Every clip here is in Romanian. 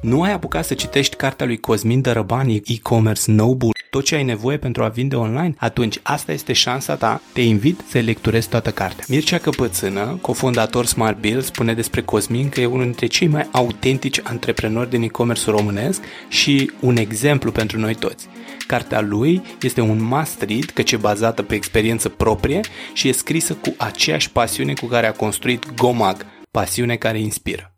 Nu ai apucat să citești cartea lui Cosmin Dărăbani, e-commerce Noble, tot ce ai nevoie pentru a vinde online? Atunci asta este șansa ta. Te invit să lecturezi toată cartea. Mircea Căpățână, cofondator Smart Bill, spune despre Cosmin că e unul dintre cei mai autentici antreprenori din e-commerce românesc și un exemplu pentru noi toți. Cartea lui este un must read căci e bazată pe experiență proprie și e scrisă cu aceeași pasiune cu care a construit Gomag, pasiune care inspiră.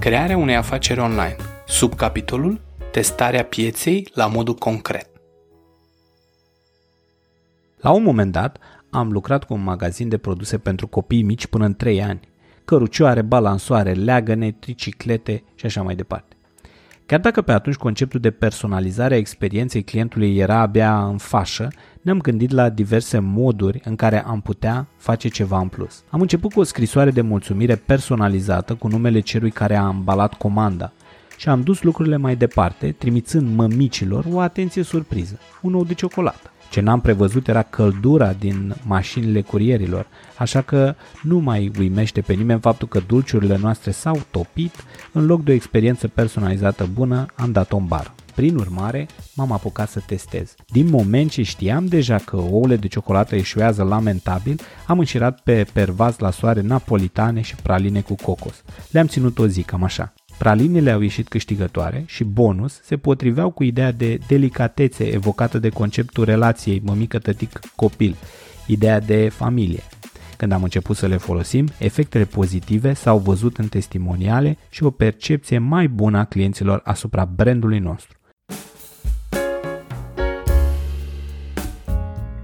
Crearea unei afaceri online. Subcapitolul Testarea pieței la modul concret. La un moment dat, am lucrat cu un magazin de produse pentru copii mici până în 3 ani. Cărucioare, balansoare, leagăne, triciclete și așa mai departe. Chiar dacă pe atunci conceptul de personalizare a experienței clientului era abia în fașă, ne-am gândit la diverse moduri în care am putea face ceva în plus. Am început cu o scrisoare de mulțumire personalizată cu numele celui care a ambalat comanda și am dus lucrurile mai departe, trimițând mămicilor o atenție surpriză, un ou de ciocolată. Ce n-am prevăzut era căldura din mașinile curierilor, așa că nu mai uimește pe nimeni faptul că dulciurile noastre s-au topit, în loc de o experiență personalizată bună, am dat-o în bar. Prin urmare, m-am apucat să testez. Din moment ce știam deja că ouăle de ciocolată eșuează lamentabil, am înșirat pe pervaz la soare napolitane și praline cu cocos. Le-am ținut o zi, cam așa. Pralinele au ieșit câștigătoare și bonus se potriveau cu ideea de delicatețe evocată de conceptul relației mămică-tătic-copil, ideea de familie. Când am început să le folosim, efectele pozitive s-au văzut în testimoniale și o percepție mai bună a clienților asupra brandului nostru.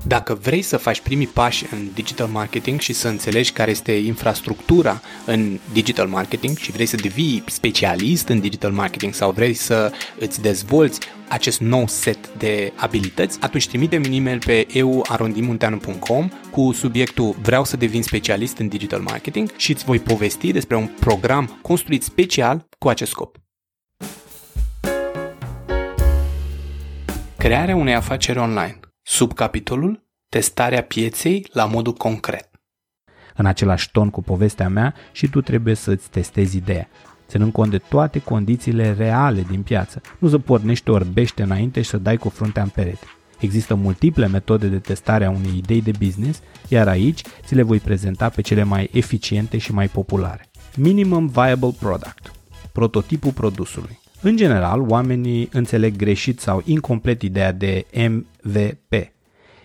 Dacă vrei să faci primii pași în digital marketing și să înțelegi care este infrastructura în digital marketing și vrei să devii specialist în digital marketing sau vrei să îți dezvolți acest nou set de abilități, atunci trimite un e-mail pe euarondimunteanu.com cu subiectul Vreau să devin specialist în digital marketing și îți voi povesti despre un program construit special cu acest scop. Crearea unei afaceri online Subcapitolul Testarea pieței la modul concret. În același ton cu povestea mea și tu trebuie să-ți testezi ideea, ținând cont de toate condițiile reale din piață. Nu să pornești orbește înainte și să dai cu fruntea în perete. Există multiple metode de testare a unei idei de business, iar aici ți le voi prezenta pe cele mai eficiente și mai populare. Minimum Viable Product Prototipul produsului în general, oamenii înțeleg greșit sau incomplet ideea de MVP.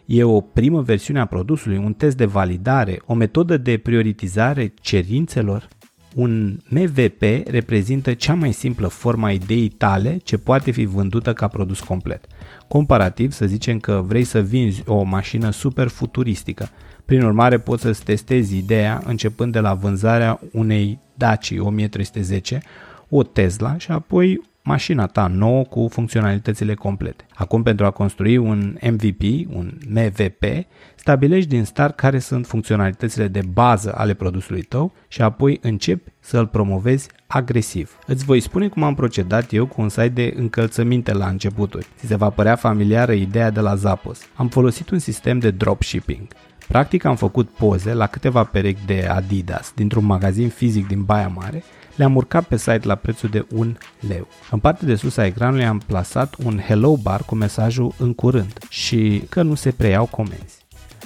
E o primă versiune a produsului, un test de validare, o metodă de prioritizare cerințelor. Un MVP reprezintă cea mai simplă formă a ideii tale ce poate fi vândută ca produs complet. Comparativ, să zicem că vrei să vinzi o mașină super futuristică. Prin urmare, poți să-ți testezi ideea începând de la vânzarea unei Daci 1310, o Tesla și apoi mașina ta nouă cu funcționalitățile complete. Acum pentru a construi un MVP, un MVP, stabilești din start care sunt funcționalitățile de bază ale produsului tău și apoi începi să îl promovezi agresiv. Îți voi spune cum am procedat eu cu un site de încălțăminte la începuturi. Ți se va părea familiară ideea de la Zappos. Am folosit un sistem de dropshipping. Practic am făcut poze la câteva perechi de Adidas dintr-un magazin fizic din Baia Mare le-am urcat pe site la prețul de 1 leu. În partea de sus a ecranului am plasat un hello bar cu mesajul în curând și că nu se preiau comenzi.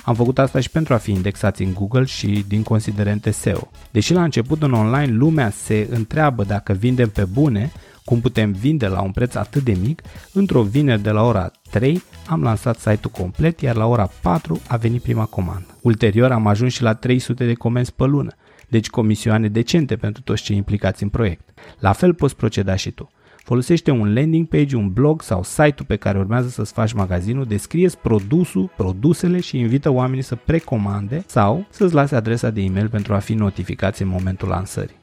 Am făcut asta și pentru a fi indexați în Google și din considerente SEO. Deși la început în online lumea se întreabă dacă vindem pe bune, cum putem vinde la un preț atât de mic, într-o vineri de la ora 3 am lansat site-ul complet, iar la ora 4 a venit prima comandă. Ulterior am ajuns și la 300 de comenzi pe lună deci comisioane decente pentru toți cei implicați în proiect. La fel poți proceda și tu. Folosește un landing page, un blog sau site-ul pe care urmează să-ți faci magazinul, descrieți produsul, produsele și invită oamenii să precomande sau să-ți lase adresa de e-mail pentru a fi notificați în momentul lansării.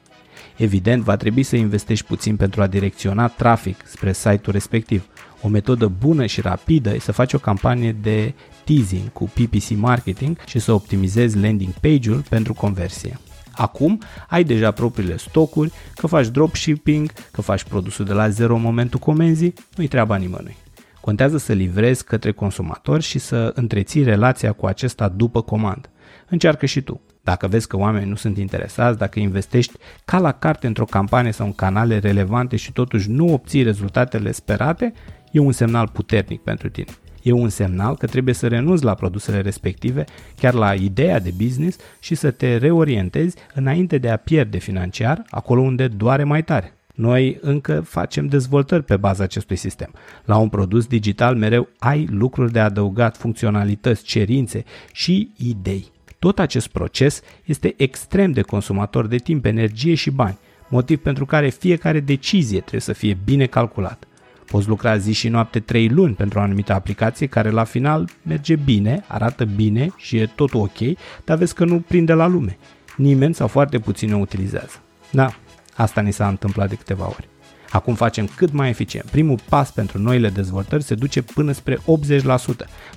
Evident, va trebui să investești puțin pentru a direcționa trafic spre site-ul respectiv. O metodă bună și rapidă e să faci o campanie de teasing cu PPC marketing și să optimizezi landing page-ul pentru conversie. Acum ai deja propriile stocuri, că faci dropshipping, că faci produsul de la zero în momentul comenzii, nu-i treaba nimănui. Contează să livrezi către consumator și să întreții relația cu acesta după comandă. Încearcă și tu. Dacă vezi că oamenii nu sunt interesați, dacă investești ca la carte într-o campanie sau în canale relevante și totuși nu obții rezultatele sperate, e un semnal puternic pentru tine. E un semnal că trebuie să renunți la produsele respective, chiar la ideea de business și să te reorientezi înainte de a pierde financiar acolo unde doare mai tare. Noi încă facem dezvoltări pe baza acestui sistem. La un produs digital mereu ai lucruri de adăugat, funcționalități, cerințe și idei. Tot acest proces este extrem de consumator de timp, energie și bani, motiv pentru care fiecare decizie trebuie să fie bine calculată. Poți lucra zi și noapte 3 luni pentru o anumită aplicație care la final merge bine, arată bine și e tot ok, dar vezi că nu prinde la lume. Nimeni sau foarte puțin o utilizează. Da, asta ni s-a întâmplat de câteva ori. Acum facem cât mai eficient. Primul pas pentru noile dezvoltări se duce până spre 80%.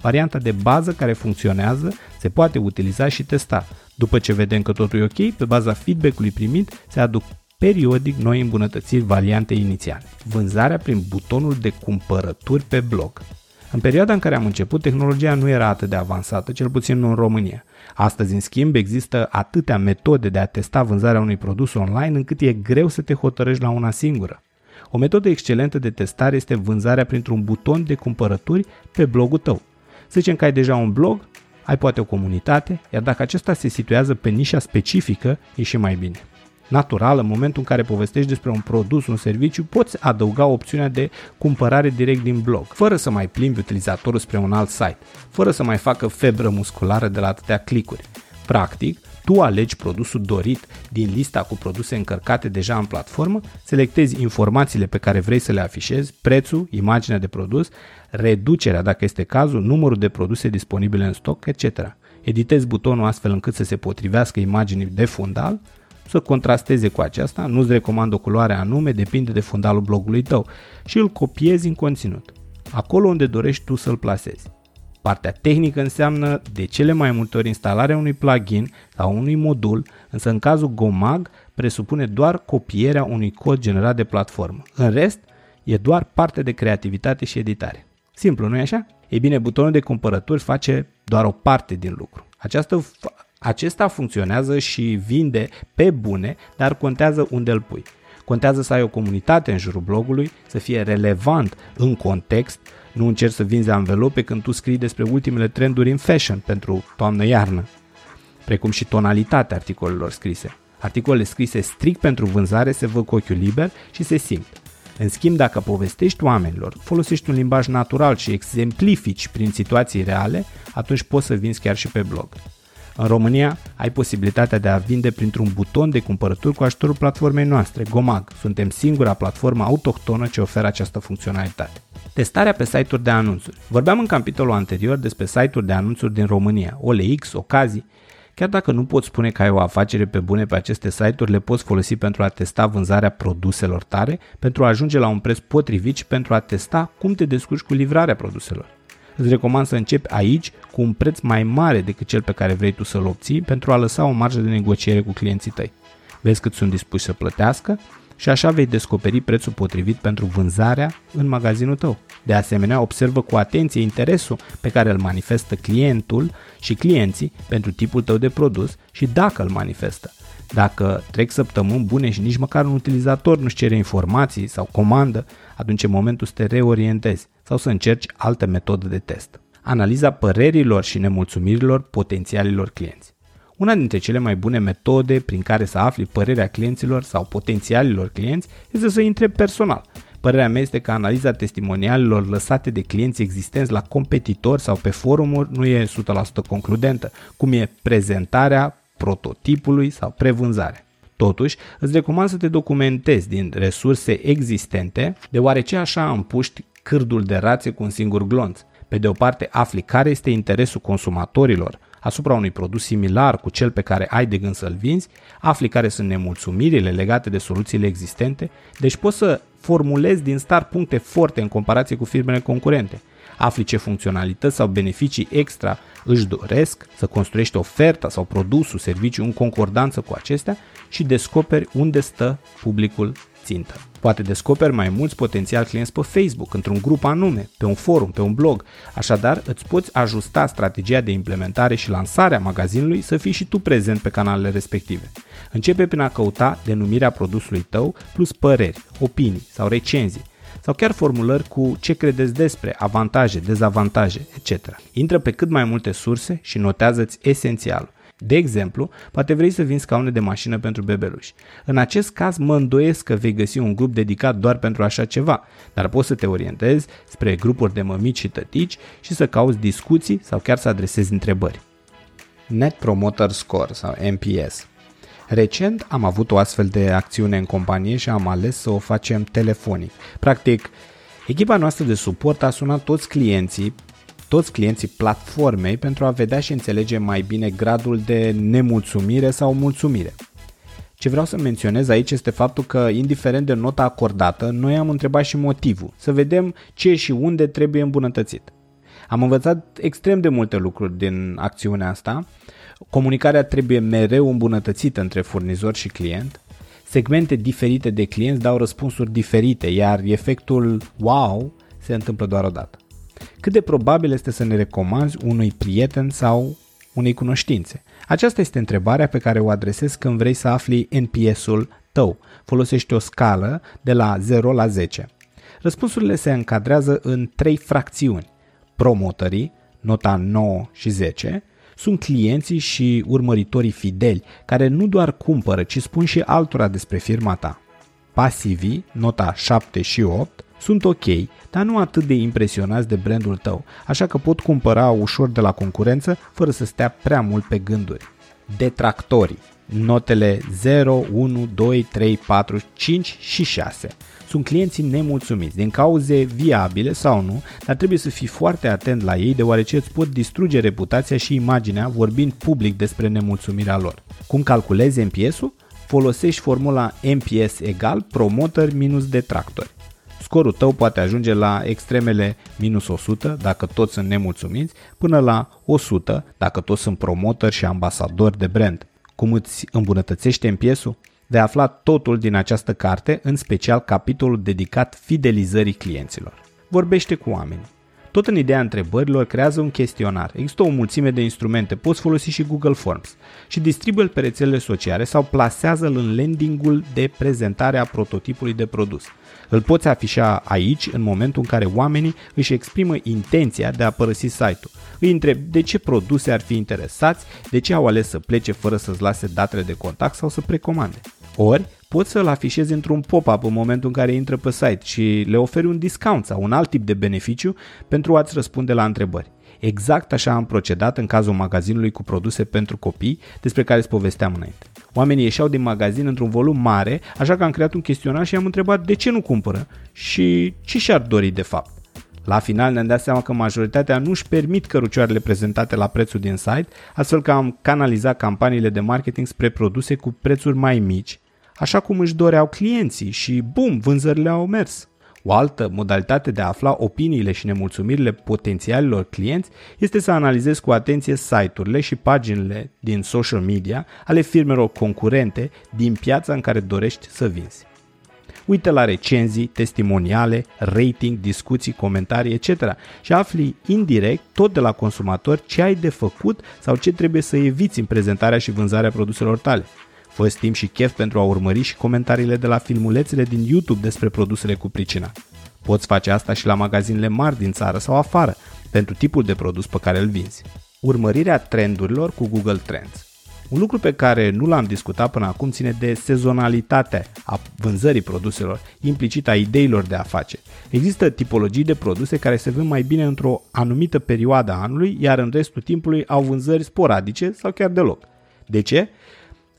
Varianta de bază care funcționează se poate utiliza și testa. După ce vedem că totul e ok, pe baza feedback-ului primit se aduc periodic noi îmbunătățiri variante inițiale. Vânzarea prin butonul de cumpărături pe blog. În perioada în care am început, tehnologia nu era atât de avansată, cel puțin nu în România. Astăzi, în schimb, există atâtea metode de a testa vânzarea unui produs online încât e greu să te hotărăști la una singură. O metodă excelentă de testare este vânzarea printr-un buton de cumpărături pe blogul tău. Să zicem că ai deja un blog, ai poate o comunitate, iar dacă acesta se situează pe nișa specifică, e și mai bine natural, în momentul în care povestești despre un produs, un serviciu, poți adăuga opțiunea de cumpărare direct din blog, fără să mai plimbi utilizatorul spre un alt site, fără să mai facă febră musculară de la atâtea clicuri. Practic, tu alegi produsul dorit din lista cu produse încărcate deja în platformă, selectezi informațiile pe care vrei să le afișezi, prețul, imaginea de produs, reducerea dacă este cazul, numărul de produse disponibile în stoc, etc. Editezi butonul astfel încât să se potrivească imaginii de fundal, să contrasteze cu aceasta, nu-ți recomand o culoare anume, depinde de fundalul blogului tău și îl copiezi în conținut, acolo unde dorești tu să-l plasezi. Partea tehnică înseamnă de cele mai multe ori instalarea unui plugin sau unui modul, însă în cazul Gomag presupune doar copierea unui cod generat de platformă. În rest, e doar parte de creativitate și editare. Simplu, nu-i așa? Ei bine, butonul de cumpărături face doar o parte din lucru. Această acesta funcționează și vinde pe bune, dar contează unde îl pui. Contează să ai o comunitate în jurul blogului, să fie relevant în context, nu încerci să vinzi anvelope când tu scrii despre ultimele trenduri în fashion pentru toamnă-iarnă, precum și tonalitatea articolelor scrise. Articolele scrise strict pentru vânzare se văd cu ochiul liber și se simt. În schimb, dacă povestești oamenilor, folosești un limbaj natural și exemplifici prin situații reale, atunci poți să vinzi chiar și pe blog. În România ai posibilitatea de a vinde printr-un buton de cumpărături cu ajutorul platformei noastre, Gomag. Suntem singura platformă autohtonă ce oferă această funcționalitate. Testarea pe site-uri de anunțuri. Vorbeam în capitolul anterior despre site-uri de anunțuri din România, OLX, Ocazii. Chiar dacă nu poți spune că ai o afacere pe bune pe aceste site-uri, le poți folosi pentru a testa vânzarea produselor tare, pentru a ajunge la un preț potrivit și pentru a testa cum te descurci cu livrarea produselor. Îți recomand să începi aici cu un preț mai mare decât cel pe care vrei tu să-l obții pentru a lăsa o marjă de negociere cu clienții tăi. Vezi cât sunt dispuși să plătească și așa vei descoperi prețul potrivit pentru vânzarea în magazinul tău. De asemenea, observă cu atenție interesul pe care îl manifestă clientul și clienții pentru tipul tău de produs și dacă îl manifestă. Dacă trec săptămâni bune și nici măcar un utilizator nu-și cere informații sau comandă, atunci e momentul să te reorientezi sau să încerci alte metode de test. Analiza părerilor și nemulțumirilor potențialilor clienți. Una dintre cele mai bune metode prin care să afli părerea clienților sau potențialilor clienți este să intre personal. Părerea mea este că analiza testimonialelor lăsate de clienți existenți la competitori sau pe forumuri nu e 100% concludentă, cum e prezentarea prototipului sau prevânzarea. Totuși, îți recomand să te documentezi din resurse existente, deoarece așa împuști cârdul de rație cu un singur glonț. Pe de o parte, afli care este interesul consumatorilor asupra unui produs similar cu cel pe care ai de gând să-l vinzi, afli care sunt nemulțumirile legate de soluțiile existente, deci poți să formulezi din start puncte forte în comparație cu firmele concurente. Afli ce funcționalități sau beneficii extra își doresc, să construiești oferta sau produsul, serviciu în concordanță cu acestea și descoperi unde stă publicul țintă. Poate descoperi mai mulți potențial clienți pe Facebook, într-un grup anume, pe un forum, pe un blog. Așadar, îți poți ajusta strategia de implementare și lansarea magazinului să fii și tu prezent pe canalele respective. Începe prin a căuta denumirea produsului tău plus păreri, opinii sau recenzii sau chiar formulări cu ce credeți despre, avantaje, dezavantaje, etc. Intră pe cât mai multe surse și notează-ți esențial. De exemplu, poate vrei să vinzi scaune de mașină pentru bebeluși. În acest caz mă îndoiesc că vei găsi un grup dedicat doar pentru așa ceva, dar poți să te orientezi spre grupuri de mămici și tătici și să cauți discuții sau chiar să adresezi întrebări. Net Promoter Score sau NPS Recent am avut o astfel de acțiune în companie și am ales să o facem telefonic. Practic, echipa noastră de suport a sunat toți clienții toți clienții platformei pentru a vedea și înțelege mai bine gradul de nemulțumire sau mulțumire. Ce vreau să menționez aici este faptul că, indiferent de nota acordată, noi am întrebat și motivul, să vedem ce și unde trebuie îmbunătățit. Am învățat extrem de multe lucruri din acțiunea asta. Comunicarea trebuie mereu îmbunătățită între furnizor și client. Segmente diferite de clienți dau răspunsuri diferite, iar efectul wow se întâmplă doar o dată. Cât de probabil este să ne recomanzi unui prieten sau unei cunoștințe? Aceasta este întrebarea pe care o adresezi când vrei să afli NPS-ul tău. Folosești o scală de la 0 la 10. Răspunsurile se încadrează în trei fracțiuni. Promotorii, nota 9 și 10, sunt clienții și urmăritorii fideli care nu doar cumpără, ci spun și altora despre firma ta. Pasivii, nota 7 și 8, sunt ok, dar nu atât de impresionați de brandul tău, așa că pot cumpăra ușor de la concurență fără să stea prea mult pe gânduri. Detractorii Notele 0, 1, 2, 3, 4, 5 și 6 sunt clienții nemulțumiți din cauze viabile sau nu, dar trebuie să fii foarte atent la ei deoarece îți pot distruge reputația și imaginea vorbind public despre nemulțumirea lor. Cum calculezi NPS-ul? Folosești formula NPS egal promoter minus detractori. Scorul tău poate ajunge la extremele minus 100 dacă toți sunt nemulțumiți, până la 100 dacă toți sunt promotori și ambasadori de brand. Cum îți îmbunătățește NPS-ul? De aflat totul din această carte, în special capitolul dedicat fidelizării clienților. Vorbește cu oamenii. Tot în ideea întrebărilor creează un chestionar. Există o mulțime de instrumente, poți folosi și Google Forms și distribuie-l pe rețelele sociale sau plasează-l în landingul de prezentare a prototipului de produs. Îl poți afișa aici în momentul în care oamenii își exprimă intenția de a părăsi site-ul. Îi întreb de ce produse ar fi interesați, de ce au ales să plece fără să-ți lase datele de contact sau să precomande. Ori poți să-l afișezi într-un pop-up în momentul în care intră pe site și le oferi un discount sau un alt tip de beneficiu pentru a-ți răspunde la întrebări. Exact așa am procedat în cazul magazinului cu produse pentru copii despre care îți povesteam înainte. Oamenii ieșeau din magazin într-un volum mare, așa că am creat un chestionar și am întrebat de ce nu cumpără și ce și-ar dori de fapt. La final ne-am dat seama că majoritatea nu își permit cărucioarele prezentate la prețul din site, astfel că am canalizat campaniile de marketing spre produse cu prețuri mai mici, așa cum își doreau clienții și bum, vânzările au mers. O altă modalitate de a afla opiniile și nemulțumirile potențialilor clienți este să analizezi cu atenție site-urile și paginile din social media ale firmelor concurente din piața în care dorești să vinzi. Uite la recenzii, testimoniale, rating, discuții, comentarii, etc. și afli indirect tot de la consumator ce ai de făcut sau ce trebuie să eviți în prezentarea și vânzarea produselor tale. Fă timp și chef pentru a urmări și comentariile de la filmulețele din YouTube despre produsele cu pricina. Poți face asta și la magazinele mari din țară sau afară, pentru tipul de produs pe care îl vinzi. Urmărirea trendurilor cu Google Trends. Un lucru pe care nu l-am discutat până acum ține de sezonalitatea a vânzării produselor, implicit a ideilor de afaceri. Există tipologii de produse care se vând mai bine într-o anumită perioadă a anului, iar în restul timpului au vânzări sporadice sau chiar deloc. De ce?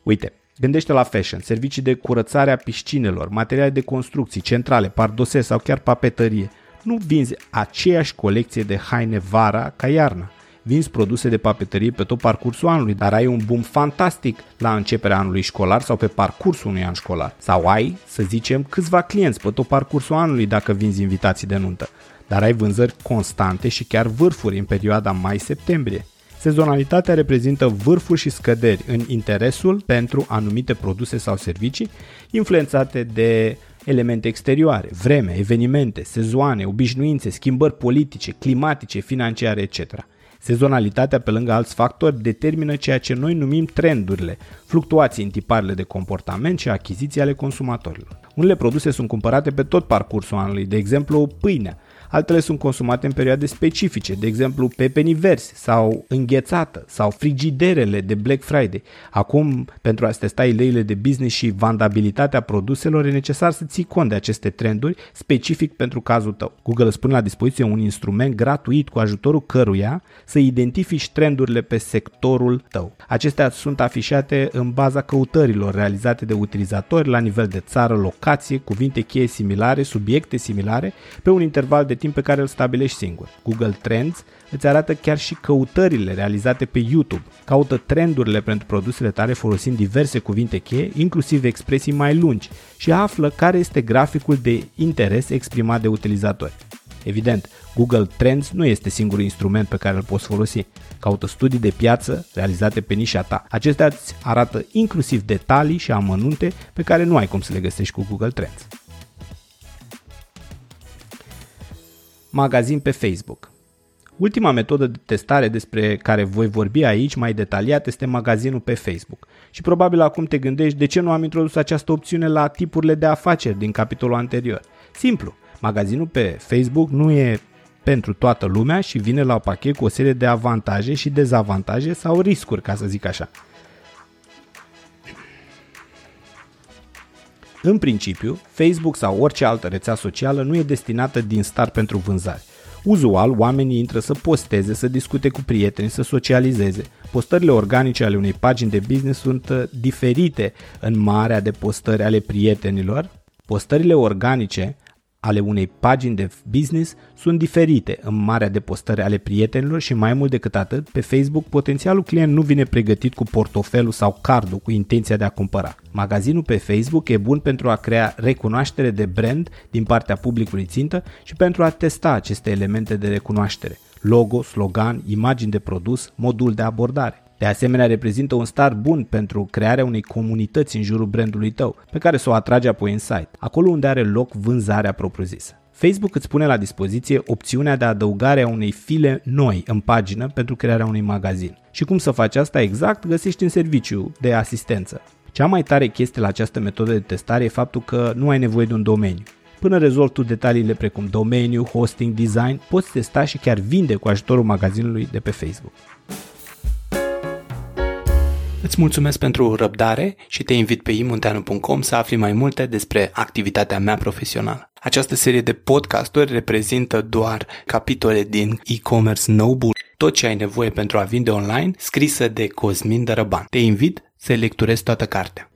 Uite, Gândește la fashion, servicii de curățare a piscinelor, materiale de construcții, centrale, pardose sau chiar papetărie. Nu vinzi aceeași colecție de haine vara ca iarna. Vinzi produse de papetărie pe tot parcursul anului, dar ai un boom fantastic la începerea anului școlar sau pe parcursul unui an școlar. Sau ai, să zicem, câțiva clienți pe tot parcursul anului dacă vinzi invitații de nuntă. Dar ai vânzări constante și chiar vârfuri în perioada mai-septembrie. Sezonalitatea reprezintă vârfuri și scăderi în interesul pentru anumite produse sau servicii, influențate de elemente exterioare, vreme, evenimente, sezoane, obișnuințe, schimbări politice, climatice, financiare, etc. Sezonalitatea, pe lângă alți factori, determină ceea ce noi numim trendurile, fluctuații în tiparele de comportament și achiziții ale consumatorilor. Unele produse sunt cumpărate pe tot parcursul anului, de exemplu pâinea, altele sunt consumate în perioade specifice, de exemplu pepeni verzi sau înghețată sau frigiderele de Black Friday. Acum, pentru a testa ideile de business și vandabilitatea produselor, e necesar să ții cont de aceste trenduri specific pentru cazul tău. Google îți pune la dispoziție un instrument gratuit cu ajutorul căruia să identifici trendurile pe sectorul tău. Acestea sunt afișate în baza căutărilor realizate de utilizatori la nivel de țară, locație, cuvinte cheie similare, subiecte similare, pe un interval de timp pe care îl stabilești singur. Google Trends îți arată chiar și căutările realizate pe YouTube. Caută trendurile pentru produsele tale folosind diverse cuvinte cheie, inclusiv expresii mai lungi și află care este graficul de interes exprimat de utilizatori. Evident, Google Trends nu este singurul instrument pe care îl poți folosi. Caută studii de piață realizate pe nișa ta. Acestea îți arată inclusiv detalii și amănunte pe care nu ai cum să le găsești cu Google Trends. Magazin pe Facebook. Ultima metodă de testare despre care voi vorbi aici mai detaliat este magazinul pe Facebook. Și probabil acum te gândești de ce nu am introdus această opțiune la tipurile de afaceri din capitolul anterior. Simplu, magazinul pe Facebook nu e pentru toată lumea și vine la pachet cu o serie de avantaje și dezavantaje sau riscuri, ca să zic așa. În principiu, Facebook sau orice altă rețea socială nu e destinată din start pentru vânzare. Uzual, oamenii intră să posteze, să discute cu prieteni, să socializeze. Postările organice ale unei pagini de business sunt uh, diferite în marea de postări ale prietenilor. Postările organice ale unei pagini de business sunt diferite în marea de postări ale prietenilor și mai mult decât atât, pe Facebook potențialul client nu vine pregătit cu portofelul sau cardul cu intenția de a cumpăra. Magazinul pe Facebook e bun pentru a crea recunoaștere de brand din partea publicului țintă și pentru a testa aceste elemente de recunoaștere logo, slogan, imagini de produs, modul de abordare. De asemenea, reprezintă un start bun pentru crearea unei comunități în jurul brandului tău, pe care să o atragi apoi în site, acolo unde are loc vânzarea propriu-zisă. Facebook îți pune la dispoziție opțiunea de adăugare a unei file noi în pagină pentru crearea unui magazin. Și cum să faci asta exact, găsești în serviciu de asistență. Cea mai tare chestie la această metodă de testare e faptul că nu ai nevoie de un domeniu. Până rezolvi tu detaliile precum domeniu, hosting, design, poți testa și chiar vinde cu ajutorul magazinului de pe Facebook. Îți mulțumesc pentru răbdare și te invit pe imunteanu.com să afli mai multe despre activitatea mea profesională. Această serie de podcasturi reprezintă doar capitole din e-commerce Noble, tot ce ai nevoie pentru a vinde online, scrisă de Cosmin Dărăban. Te invit să lecturezi toată cartea.